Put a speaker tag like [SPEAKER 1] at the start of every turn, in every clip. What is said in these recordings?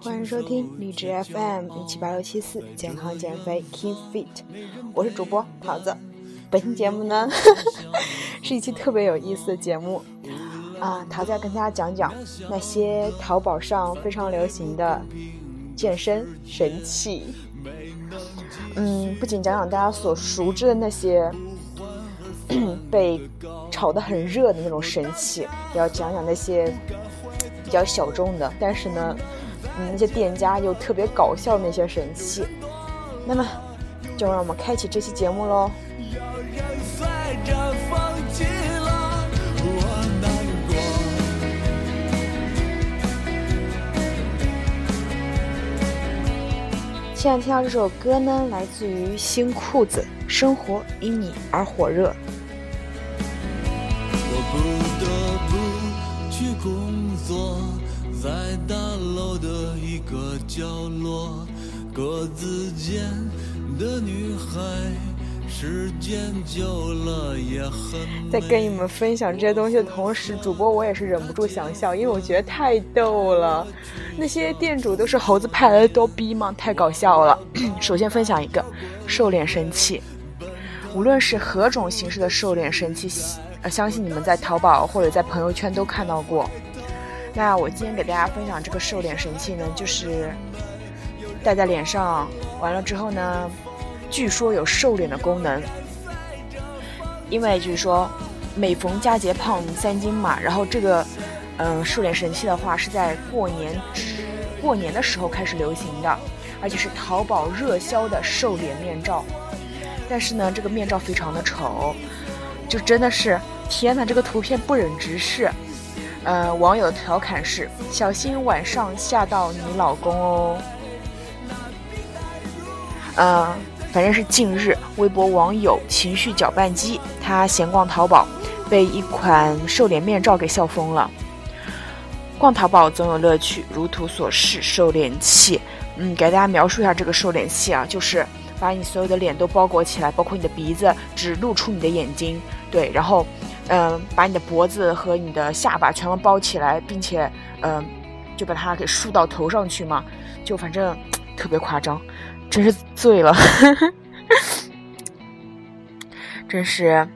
[SPEAKER 1] 欢迎收听荔枝 FM 一七八六七四健康减肥 Keep Fit，我是主播桃子。本期节目呢，是一期特别有意思的节目啊！桃子要跟大家讲讲那些淘宝上非常流行的健身神器。嗯，不仅讲讲大家所熟知的那些 被炒得很热的那种神器，要讲讲那些比较小众的，但是呢，嗯，那些店家又特别搞笑那些神器。那么，就让我们开启这期节目喽。现在听到这首歌呢，来自于新裤子，《生活因你而火热》。角落，格子间的女孩。时间久了也很。在跟你们分享这些东西的同时，主播我也是忍不住想笑，因为我觉得太逗了。那些店主都是猴子派来的逗逼吗？太搞笑了。首先分享一个瘦脸神器，无论是何种形式的瘦脸神器，相信你们在淘宝或者在朋友圈都看到过。那我今天给大家分享这个瘦脸神器呢，就是戴在脸上，完了之后呢。据说有瘦脸的功能，因为据说每逢佳节胖三斤嘛。然后这个，嗯，瘦脸神器的话是在过年之过年的时候开始流行的，而且是淘宝热销的瘦脸面罩。但是呢，这个面罩非常的丑，就真的是天哪，这个图片不忍直视。呃，网友调侃是：小心晚上吓到你老公哦。嗯。反正是近日，微博网友情绪搅拌机，他闲逛淘宝，被一款瘦脸面罩给笑疯了。逛淘宝总有乐趣，如图所示，瘦脸器。嗯，给大家描述一下这个瘦脸器啊，就是把你所有的脸都包裹起来，包括你的鼻子，只露出你的眼睛。对，然后，嗯，把你的脖子和你的下巴全部包起来，并且，嗯，就把它给梳到头上去嘛，就反正特别夸张。真是醉了，真是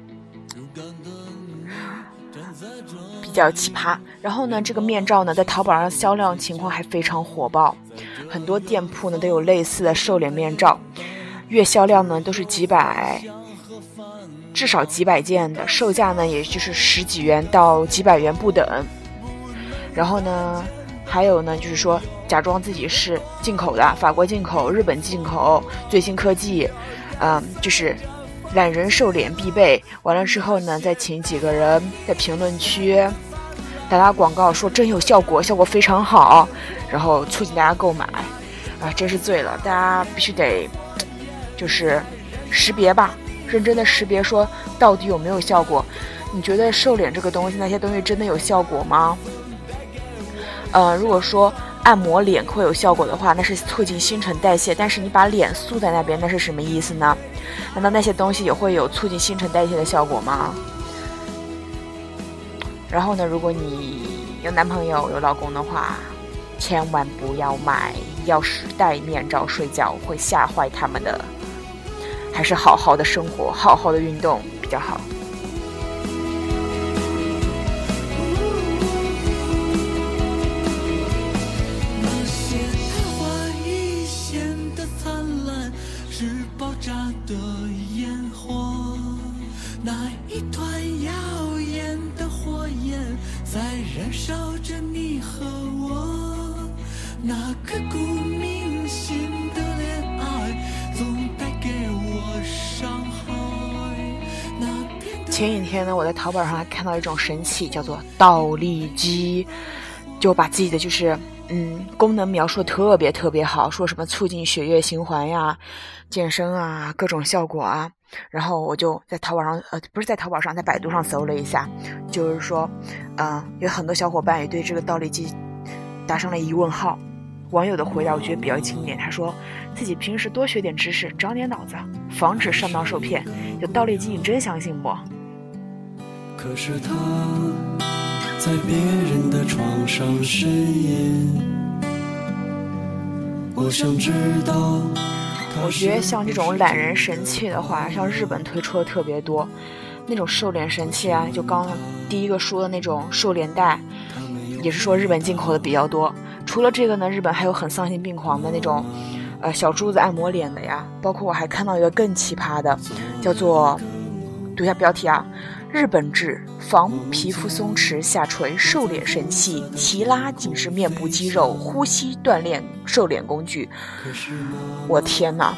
[SPEAKER 1] 比较奇葩。然后呢，这个面罩呢，在淘宝上销量情况还非常火爆，很多店铺呢都有类似的瘦脸面罩，月销量呢都是几百，至少几百件的，售价呢也就是十几元到几百元不等。然后呢？还有呢，就是说假装自己是进口的，法国进口、日本进口，最新科技，嗯，就是懒人瘦脸必备。完了之后呢，再请几个人在评论区打打广告，说真有效果，效果非常好，然后促进大家购买。啊，真是醉了！大家必须得就是识别吧，认真的识别，说到底有没有效果？你觉得瘦脸这个东西，那些东西真的有效果吗？呃，如果说按摩脸会有效果的话，那是促进新陈代谢。但是你把脸塑在那边，那是什么意思呢？难道那些东西也会有促进新陈代谢的效果吗？然后呢，如果你有男朋友、有老公的话，千万不要买，要是戴面罩睡觉会吓坏他们的。还是好好的生活，好好的运动比较好。前几天呢，我在淘宝上还看到一种神器，叫做倒立机，就把自己的就是嗯功能描述的特别特别好，说什么促进血液循环呀、健身啊、各种效果啊。然后我就在淘宝上，呃，不是在淘宝上，在百度上搜了一下，就是说，嗯，有很多小伙伴也对这个倒立机打上了疑问号。网友的回答我觉得比较经典，他说自己平时多学点知识，长点脑子，防止上当受骗。有倒立机，你真相信不？可是他
[SPEAKER 2] 在别人的床上呻吟。我想知道。
[SPEAKER 1] 我觉得像这种懒人神器的话，像日本推出的特别多，那种瘦脸神器啊，就刚第一个说的那种瘦脸带，也是说日本进口的比较多。除了这个呢，日本还有很丧心病狂的那种，呃，小珠子按摩脸的呀。包括我还看到一个更奇葩的，叫做，读一下标题啊，日本制防皮肤松弛下垂瘦脸神器，提拉紧致面部肌肉，呼吸锻炼瘦脸工具。我天哪！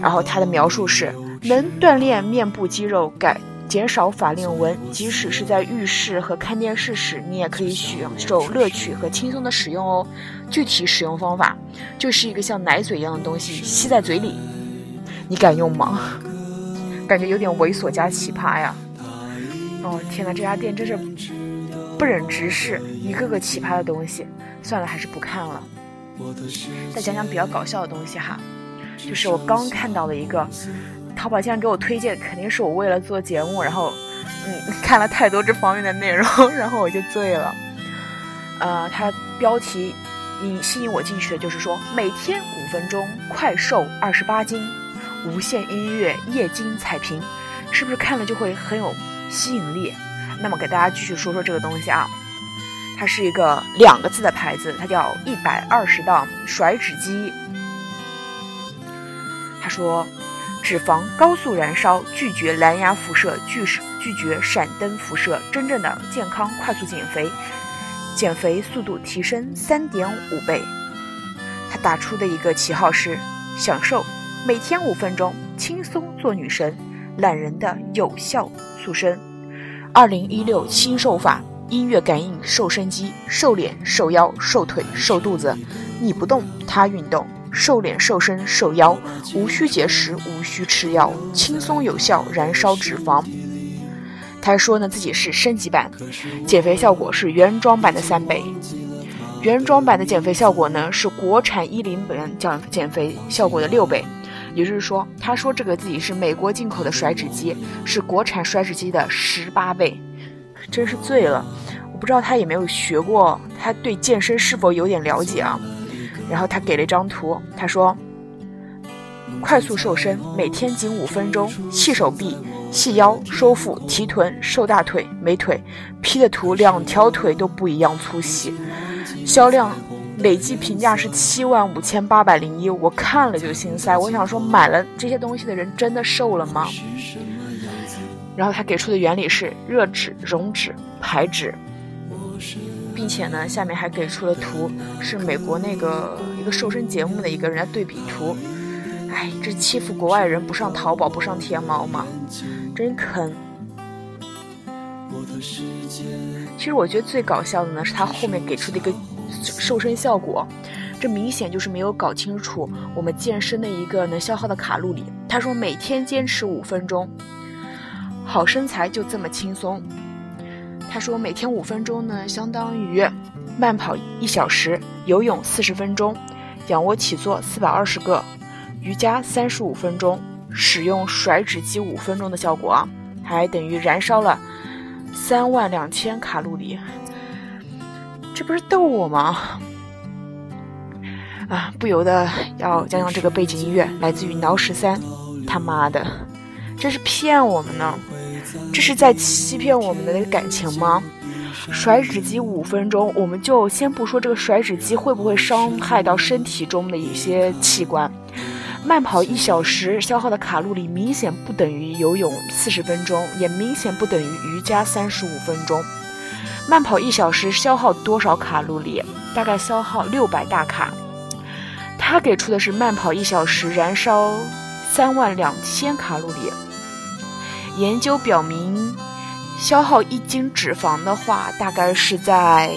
[SPEAKER 1] 然后它的描述是，能锻炼面部肌肉，改。减少法令纹，即使是在浴室和看电视时，你也可以享受乐趣和轻松的使用哦。具体使用方法就是一个像奶嘴一样的东西，吸在嘴里。你敢用吗？感觉有点猥琐加奇葩呀！哦天哪，这家店真是不忍直视，一个个奇葩的东西。算了，还是不看了。再讲讲比较搞笑的东西哈，就是我刚看到的一个。淘宝现在给我推荐，肯定是我为了做节目，然后，嗯，看了太多这方面的内容，然后我就醉了。呃，它标题引吸引我进去的就是说，每天五分钟快瘦二十八斤，无线音乐液晶彩屏，是不是看了就会很有吸引力？那么给大家继续说说这个东西啊，它是一个两个字的牌子，它叫一百二十档甩脂机。他说。脂肪高速燃烧，拒绝蓝牙辐射，拒拒绝闪灯辐射，真正的健康快速减肥，减肥速度提升三点五倍。他打出的一个旗号是享受每天五分钟轻松做女神，懒人的有效塑身。二零一六新瘦法，音乐感应瘦身机，瘦脸、瘦腰、瘦腿、瘦肚子，你不动，它运动。瘦脸、瘦身、瘦腰，无需节食，无需吃药，轻松有效燃烧脂肪。他说呢，自己是升级版，减肥效果是原装版的三倍。原装版的减肥效果呢，是国产一零版减减肥效果的六倍。也就是说，他说这个自己是美国进口的甩脂机，是国产甩脂机的十八倍，真是醉了。我不知道他有没有学过，他对健身是否有点了解啊？然后他给了一张图，他说：“快速瘦身，每天仅五分钟，细手臂、细腰、收腹、提臀、瘦大腿、美腿，P 的图两条腿都不一样粗细。销量累计评价是七万五千八百零一，我看了就心塞。我想说，买了这些东西的人真的瘦了吗？”然后他给出的原理是热脂、溶脂、排脂。并且呢，下面还给出了图，是美国那个一个瘦身节目的一个人家对比图。哎，这欺负国外人不上淘宝不上天猫吗？真坑！其实我觉得最搞笑的呢，是他后面给出的一个瘦身效果，这明显就是没有搞清楚我们健身的一个能消耗的卡路里。他说每天坚持五分钟，好身材就这么轻松。他说，每天五分钟呢，相当于慢跑一小时，游泳四十分钟，仰卧起坐四百二十个，瑜伽三十五分钟，使用甩脂机五分钟的效果啊，还等于燃烧了三万两千卡路里。这不是逗我吗？啊，不由得要讲讲这个背景音乐，来自于挠十三，他妈的，这是骗我们呢。这是在欺骗我们的那个感情吗？甩脂机五分钟，我们就先不说这个甩脂机会不会伤害到身体中的一些器官。慢跑一小时消耗的卡路里明显不等于游泳四十分钟，也明显不等于瑜伽三十五分钟。慢跑一小时消耗多少卡路里？大概消耗六百大卡。他给出的是慢跑一小时燃烧三万两千卡路里。研究表明，消耗一斤脂肪的话，大概是在……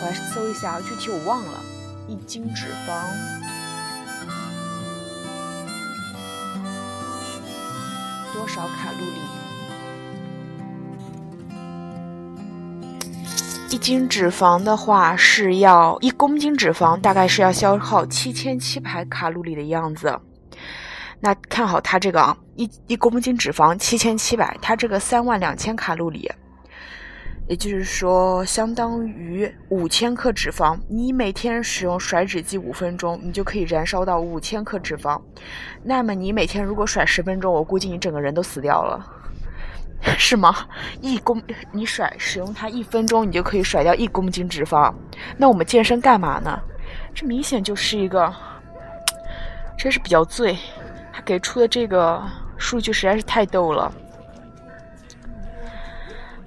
[SPEAKER 1] 我来搜一下，具体我忘了。一斤脂肪多少卡路里？一斤脂肪的话是要一公斤脂肪，大概是要消耗七千七百卡路里的样子。那看好它这个啊，一一公斤脂肪七千七百，它这个三万两千卡路里，也就是说，相当于五千克脂肪。你每天使用甩脂机五分钟，你就可以燃烧到五千克脂肪。那么你每天如果甩十分钟，我估计你整个人都死掉了，是吗？一公你甩使用它一分钟，你就可以甩掉一公斤脂肪。那我们健身干嘛呢？这明显就是一个，真是比较醉。他给出的这个数据实在是太逗了。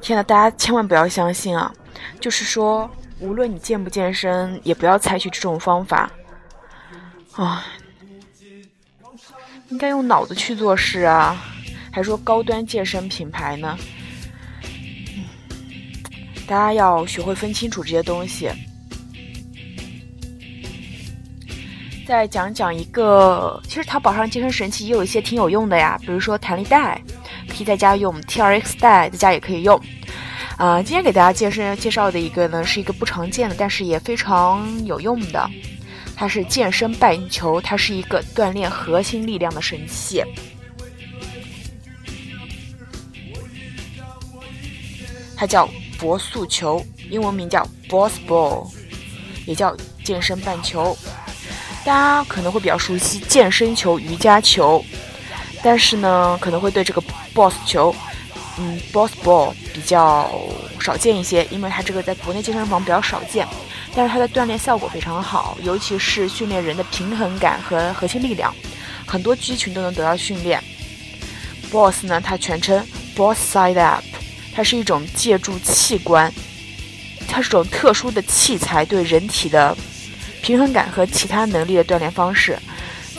[SPEAKER 1] 天呐，大家千万不要相信啊！就是说，无论你健不健身，也不要采取这种方法啊！应该用脑子去做事啊！还说高端健身品牌呢？大家要学会分清楚这些东西。再讲讲一个，其实淘宝上健身神器也有一些挺有用的呀，比如说弹力带。可以在家用 T R X 带，在家也可以用。啊，今天给大家介绍介绍的一个呢，是一个不常见的，但是也非常有用的。它是健身半球，它是一个锻炼核心力量的神器。它叫博速球，英文名叫 Boss Ball，也叫健身半球。大家可能会比较熟悉健身球、瑜伽球。但是呢，可能会对这个 Boss 球，嗯，Boss Ball 比较少见一些，因为它这个在国内健身房比较少见。但是它的锻炼效果非常好，尤其是训练人的平衡感和核心力量，很多肌群都能得到训练。Boss 呢，它全称 Boss Side Up，它是一种借助器官，它是种特殊的器材对人体的平衡感和其他能力的锻炼方式，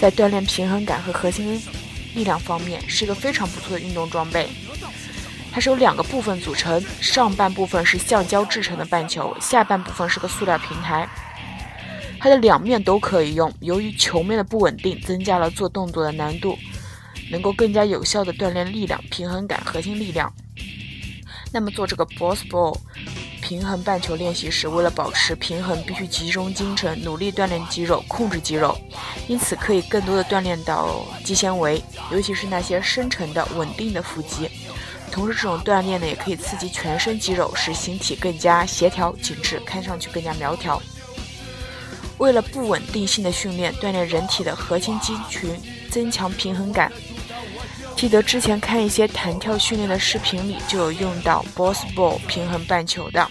[SPEAKER 1] 在锻炼平衡感和核心。力量方面是一个非常不错的运动装备，它是由两个部分组成，上半部分是橡胶制成的半球，下半部分是个塑料平台，它的两面都可以用。由于球面的不稳定，增加了做动作的难度，能够更加有效的锻炼力量、平衡感、核心力量。那么做这个 Boss Ball。平衡半球练习时，为了保持平衡，必须集中精神，努力锻炼肌肉，控制肌肉，因此可以更多的锻炼到肌纤维，尤其是那些深沉的、稳定的腹肌。同时，这种锻炼呢，也可以刺激全身肌肉，使形体更加协调紧致，看上去更加苗条。为了不稳定性的训练，锻炼人体的核心肌群，增强平衡感。记得之前看一些弹跳训练的视频里，就有用到 Boss Ball 平衡半球的。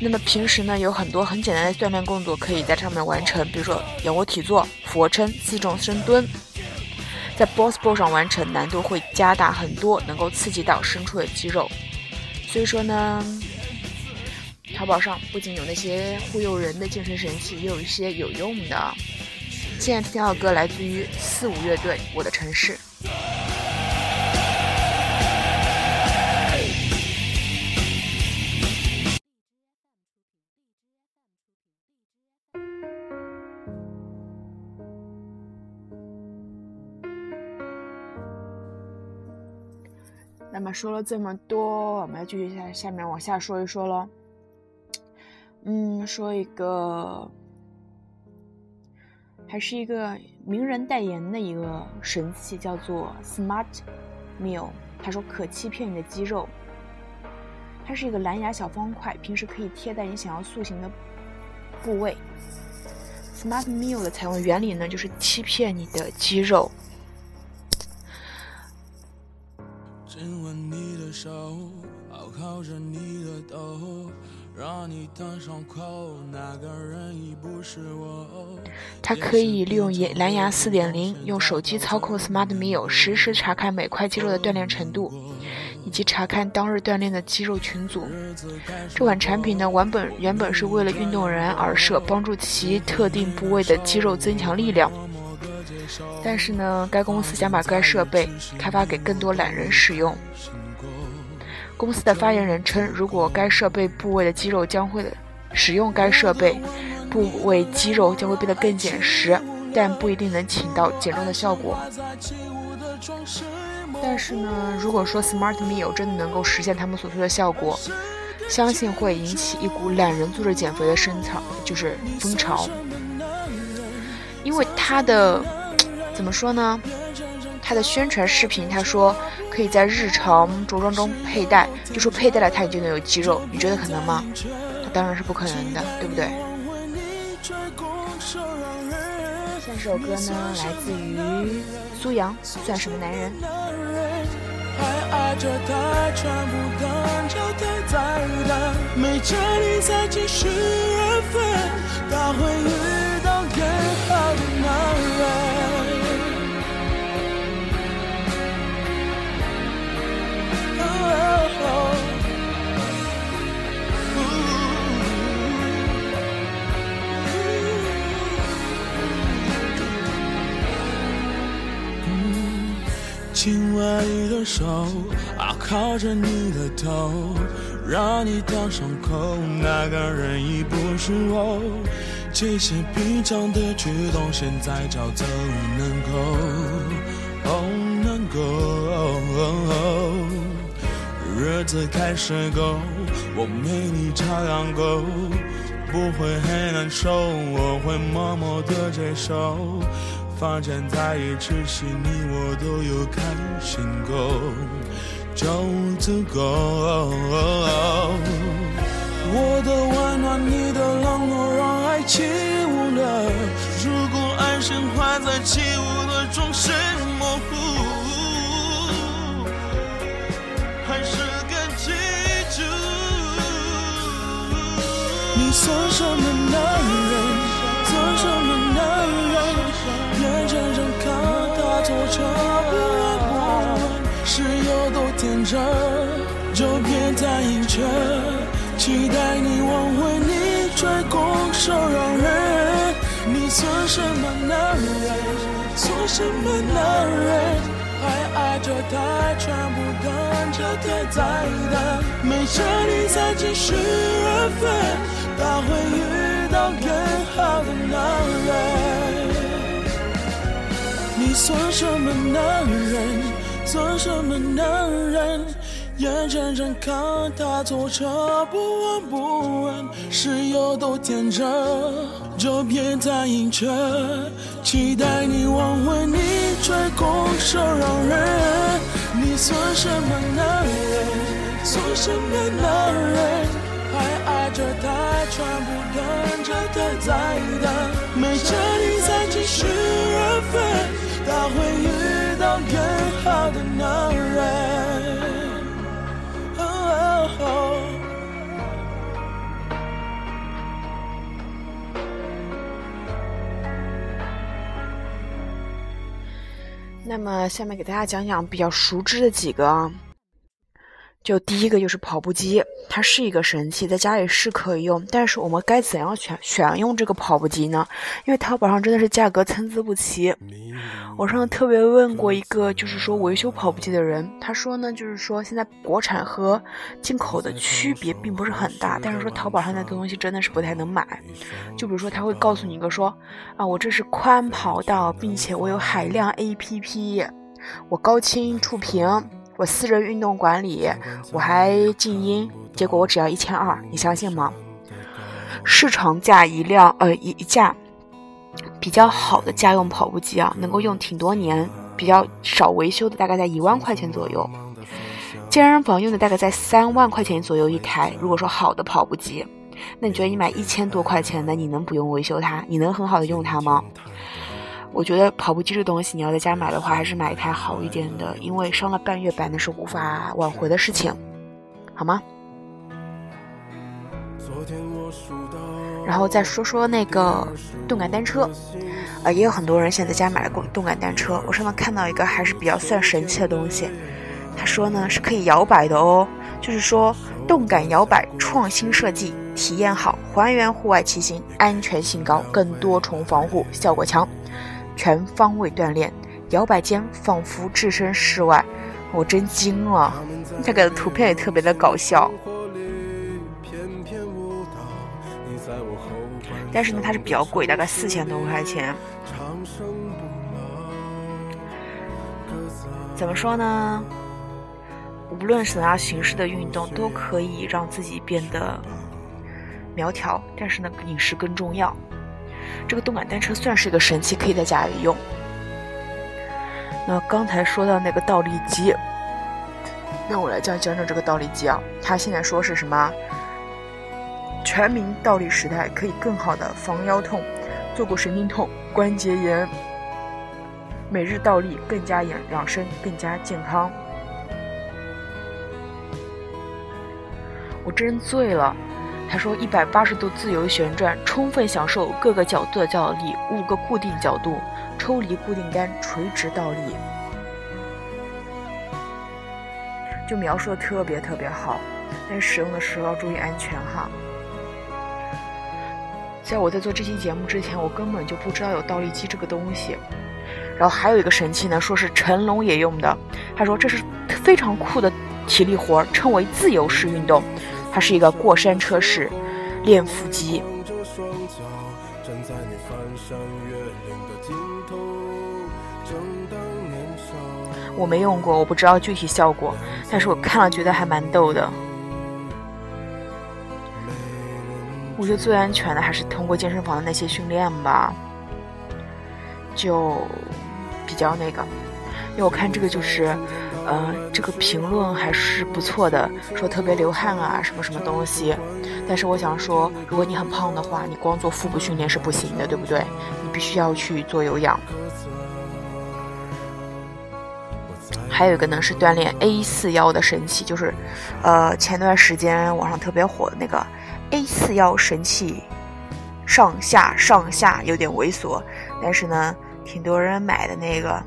[SPEAKER 1] 那么平时呢，有很多很简单的锻炼动作可以在上面完成，比如说仰卧起坐、俯卧撑、自重深蹲，在 Boss Ball 上完成难度会加大很多，能够刺激到深处的肌肉。所以说呢，淘宝上不仅有那些忽悠人的健身神器，也有一些有用的。现在听到的歌来自于四五乐队，《我的城市》。那么说了这么多，我们要继续下下面往下说一说喽。嗯，说一个。还是一个名人代言的一个神器，叫做 Smart Meal。他说可欺骗你的肌肉。它是一个蓝牙小方块，平时可以贴在你想要塑形的部位。Smart Meal 的采用原理呢，就是欺骗你的肌肉。亲吻你的手，好靠着你的头。
[SPEAKER 2] 让你登上口，那个人已不是我
[SPEAKER 1] 它可以利用蓝牙4.0，用手机操控 Smart Meal，实时查看每块肌肉的锻炼程度，以及查看当日锻炼的肌肉群组。这款产品呢，原本原本是为了运动员而设，帮助其特定部位的肌肉增强力量。但是呢，该公司想把该设备开发给更多懒人使用。公司的发言人称，如果该设备部位的肌肉将会使用该设备部位肌肉将会变得更紧实，但不一定能起到减重的效果。但是呢，如果说 Smart Meal 真的能够实现他们所说的效果，相信会引起一股懒人组织减肥的声潮，就是风潮。因为它的怎么说呢？它的宣传视频，他说可以在日常着装中佩戴，就说佩戴了它你就能有肌肉，你觉得可能吗？当然是不可能的，对不对？现在这首歌呢，来自于苏阳，算什么男人？没着你再继续缘分，他会遇到更好的男人。
[SPEAKER 2] 亲吻你的手，啊，靠着你的头，让你当伤口，那个人已不是我。这些平常的举动，现在叫做能够，子开始够，我没你照样够，不会很难受，我会默默的接受。发现在一起时，你我都有开心过，就足够。我的温暖，你的冷漠，让爱起雾了。如果爱深化在起雾的中是模糊，还是你算什么男人？算什么男人？眼睁睁看他走着不闻不问，是有多天真，就别再硬撑。期待你挽回，你却拱手让人。你算什么男人？算什么男人？还爱着他，全部等着他再等，没着你再继续缘分，他会遇到更好的男人。你算什么男人？算什么男人？眼睁睁看他走着不闻不问，是有多天真，就别再硬撑。期待你挽回，你却拱手让人。你算什么男人？算什么男人？全部等着他再等，没着你再继续缘分。他会遇到更好的男人。
[SPEAKER 1] 那么，下面给大家讲讲比较熟知的几个。就第一个就是跑步机，它是一个神器，在家里是可以用，但是我们该怎样选选用这个跑步机呢？因为淘宝上真的是价格参差不齐。我上次特别问过一个就是说维修跑步机的人，他说呢，就是说现在国产和进口的区别并不是很大，但是说淘宝上的东西真的是不太能买。就比如说他会告诉你一个说啊，我这是宽跑道，并且我有海量 APP，我高清触屏。我私人运动管理，我还静音，结果我只要一千二，你相信吗？市场价一辆呃一一架比较好的家用跑步机啊，能够用挺多年，比较少维修的大概在一万块钱左右。健身房用的大概在三万块钱左右一台。如果说好的跑步机，那你觉得你买一千多块钱的，你能不用维修它？你能很好的用它吗？我觉得跑步机这东西，你要在家买的话，还是买一台好一点的，因为伤了半月板那是无法挽回的事情，好吗？然后再说说那个动感单车，呃，也有很多人现在在家买了动动感单车。我上次看到一个还是比较算神奇的东西，他说呢是可以摇摆的哦，就是说动感摇摆创新设计，体验好，还原户外骑行，安全性高，更多重防护，效果强。全方位锻炼，摇摆间仿佛置身事外，我真惊了。他给的图片也特别的搞笑，但是呢，它是比较贵，大概四千多块钱。怎么说呢？无论什么样形式的运动，都可以让自己变得苗条，但是呢，饮食更重要。这个动感单车算是一个神器，可以在家里用。那刚才说到那个倒立机，那我来讲讲讲这个倒立机啊。它现在说是什么？全民倒立时代可以更好的防腰痛、坐骨神经痛、关节炎。每日倒立更加养养生，更加健康。我真醉了。他说：“一百八十度自由旋转，充分享受各个角度的倒立。五个固定角度，抽离固定杆，垂直倒立。”就描述的特别特别好，但使用的时候要注意安全哈。在我在做这期节目之前，我根本就不知道有倒立机这个东西。然后还有一个神器呢，说是成龙也用的。他说这是非常酷的体力活，称为自由式运动。它是一个过山车式练腹肌。我没用过，我不知道具体效果，但是我看了觉得还蛮逗的。我觉得最安全的还是通过健身房的那些训练吧，就比较那个，因为我看这个就是。呃，这个评论还是不错的，说特别流汗啊，什么什么东西。但是我想说，如果你很胖的话，你光做腹部训练是不行的，对不对？你必须要去做有氧。还有一个呢是锻炼 A 四腰的神器，就是，呃，前段时间网上特别火的那个 A 四腰神器，上下上下有点猥琐，但是呢，挺多人买的那个。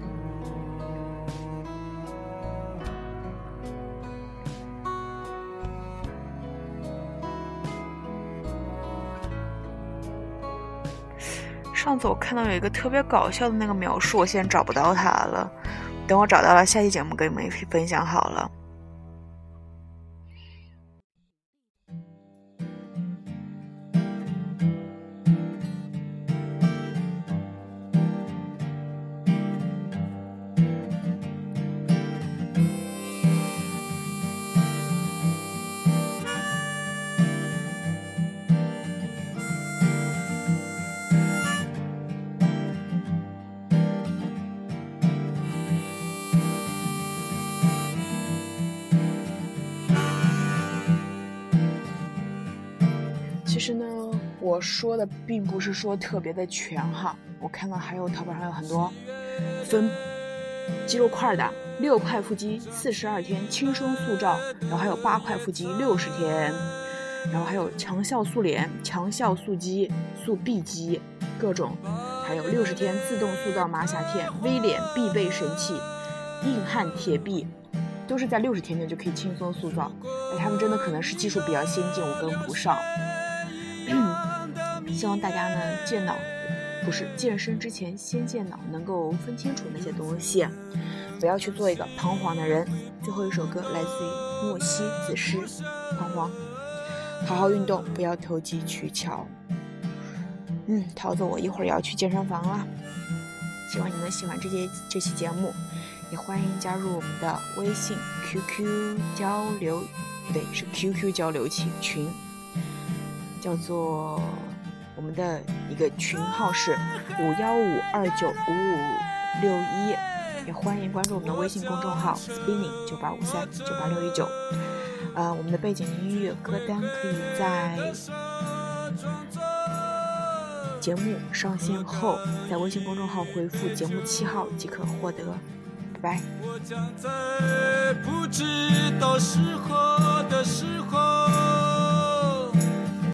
[SPEAKER 1] 上次我看到有一个特别搞笑的那个描述，我现在找不到它了。等我找到了，下期节目跟你们一起分享好了。其实呢，我说的并不是说特别的全哈。我看到还有淘宝上有很多分肌肉块的，六块腹肌四十二天轻松塑造，然后还有八块腹肌六十天，然后还有强效塑脸、强效塑肌、塑臂肌，各种，还有六十天自动塑造马甲线、V 脸必备神器、硬汉铁臂，都是在六十天内就可以轻松塑造。哎，他们真的可能是技术比较先进，我跟不上。希望大家呢健脑，不是健身之前先健脑，能够分清楚那些东西，不要去做一个彷徨的人。最后一首歌来自于莫西子诗，《彷徨》。好好运动，不要投机取巧。嗯，桃子，我一会儿要去健身房了。希望你们喜欢这节这期节目，也欢迎加入我们的微信 QQ 交流，不对，是 QQ 交流群群。叫做我们的一个群号是五幺五二九五五六一，也欢迎关注我们的微信公众号 spinning 九八五三九八六一九。呃，我们的背景音乐歌单可以在节目上线后，在微信公众号回复节目七号即可获得。拜拜。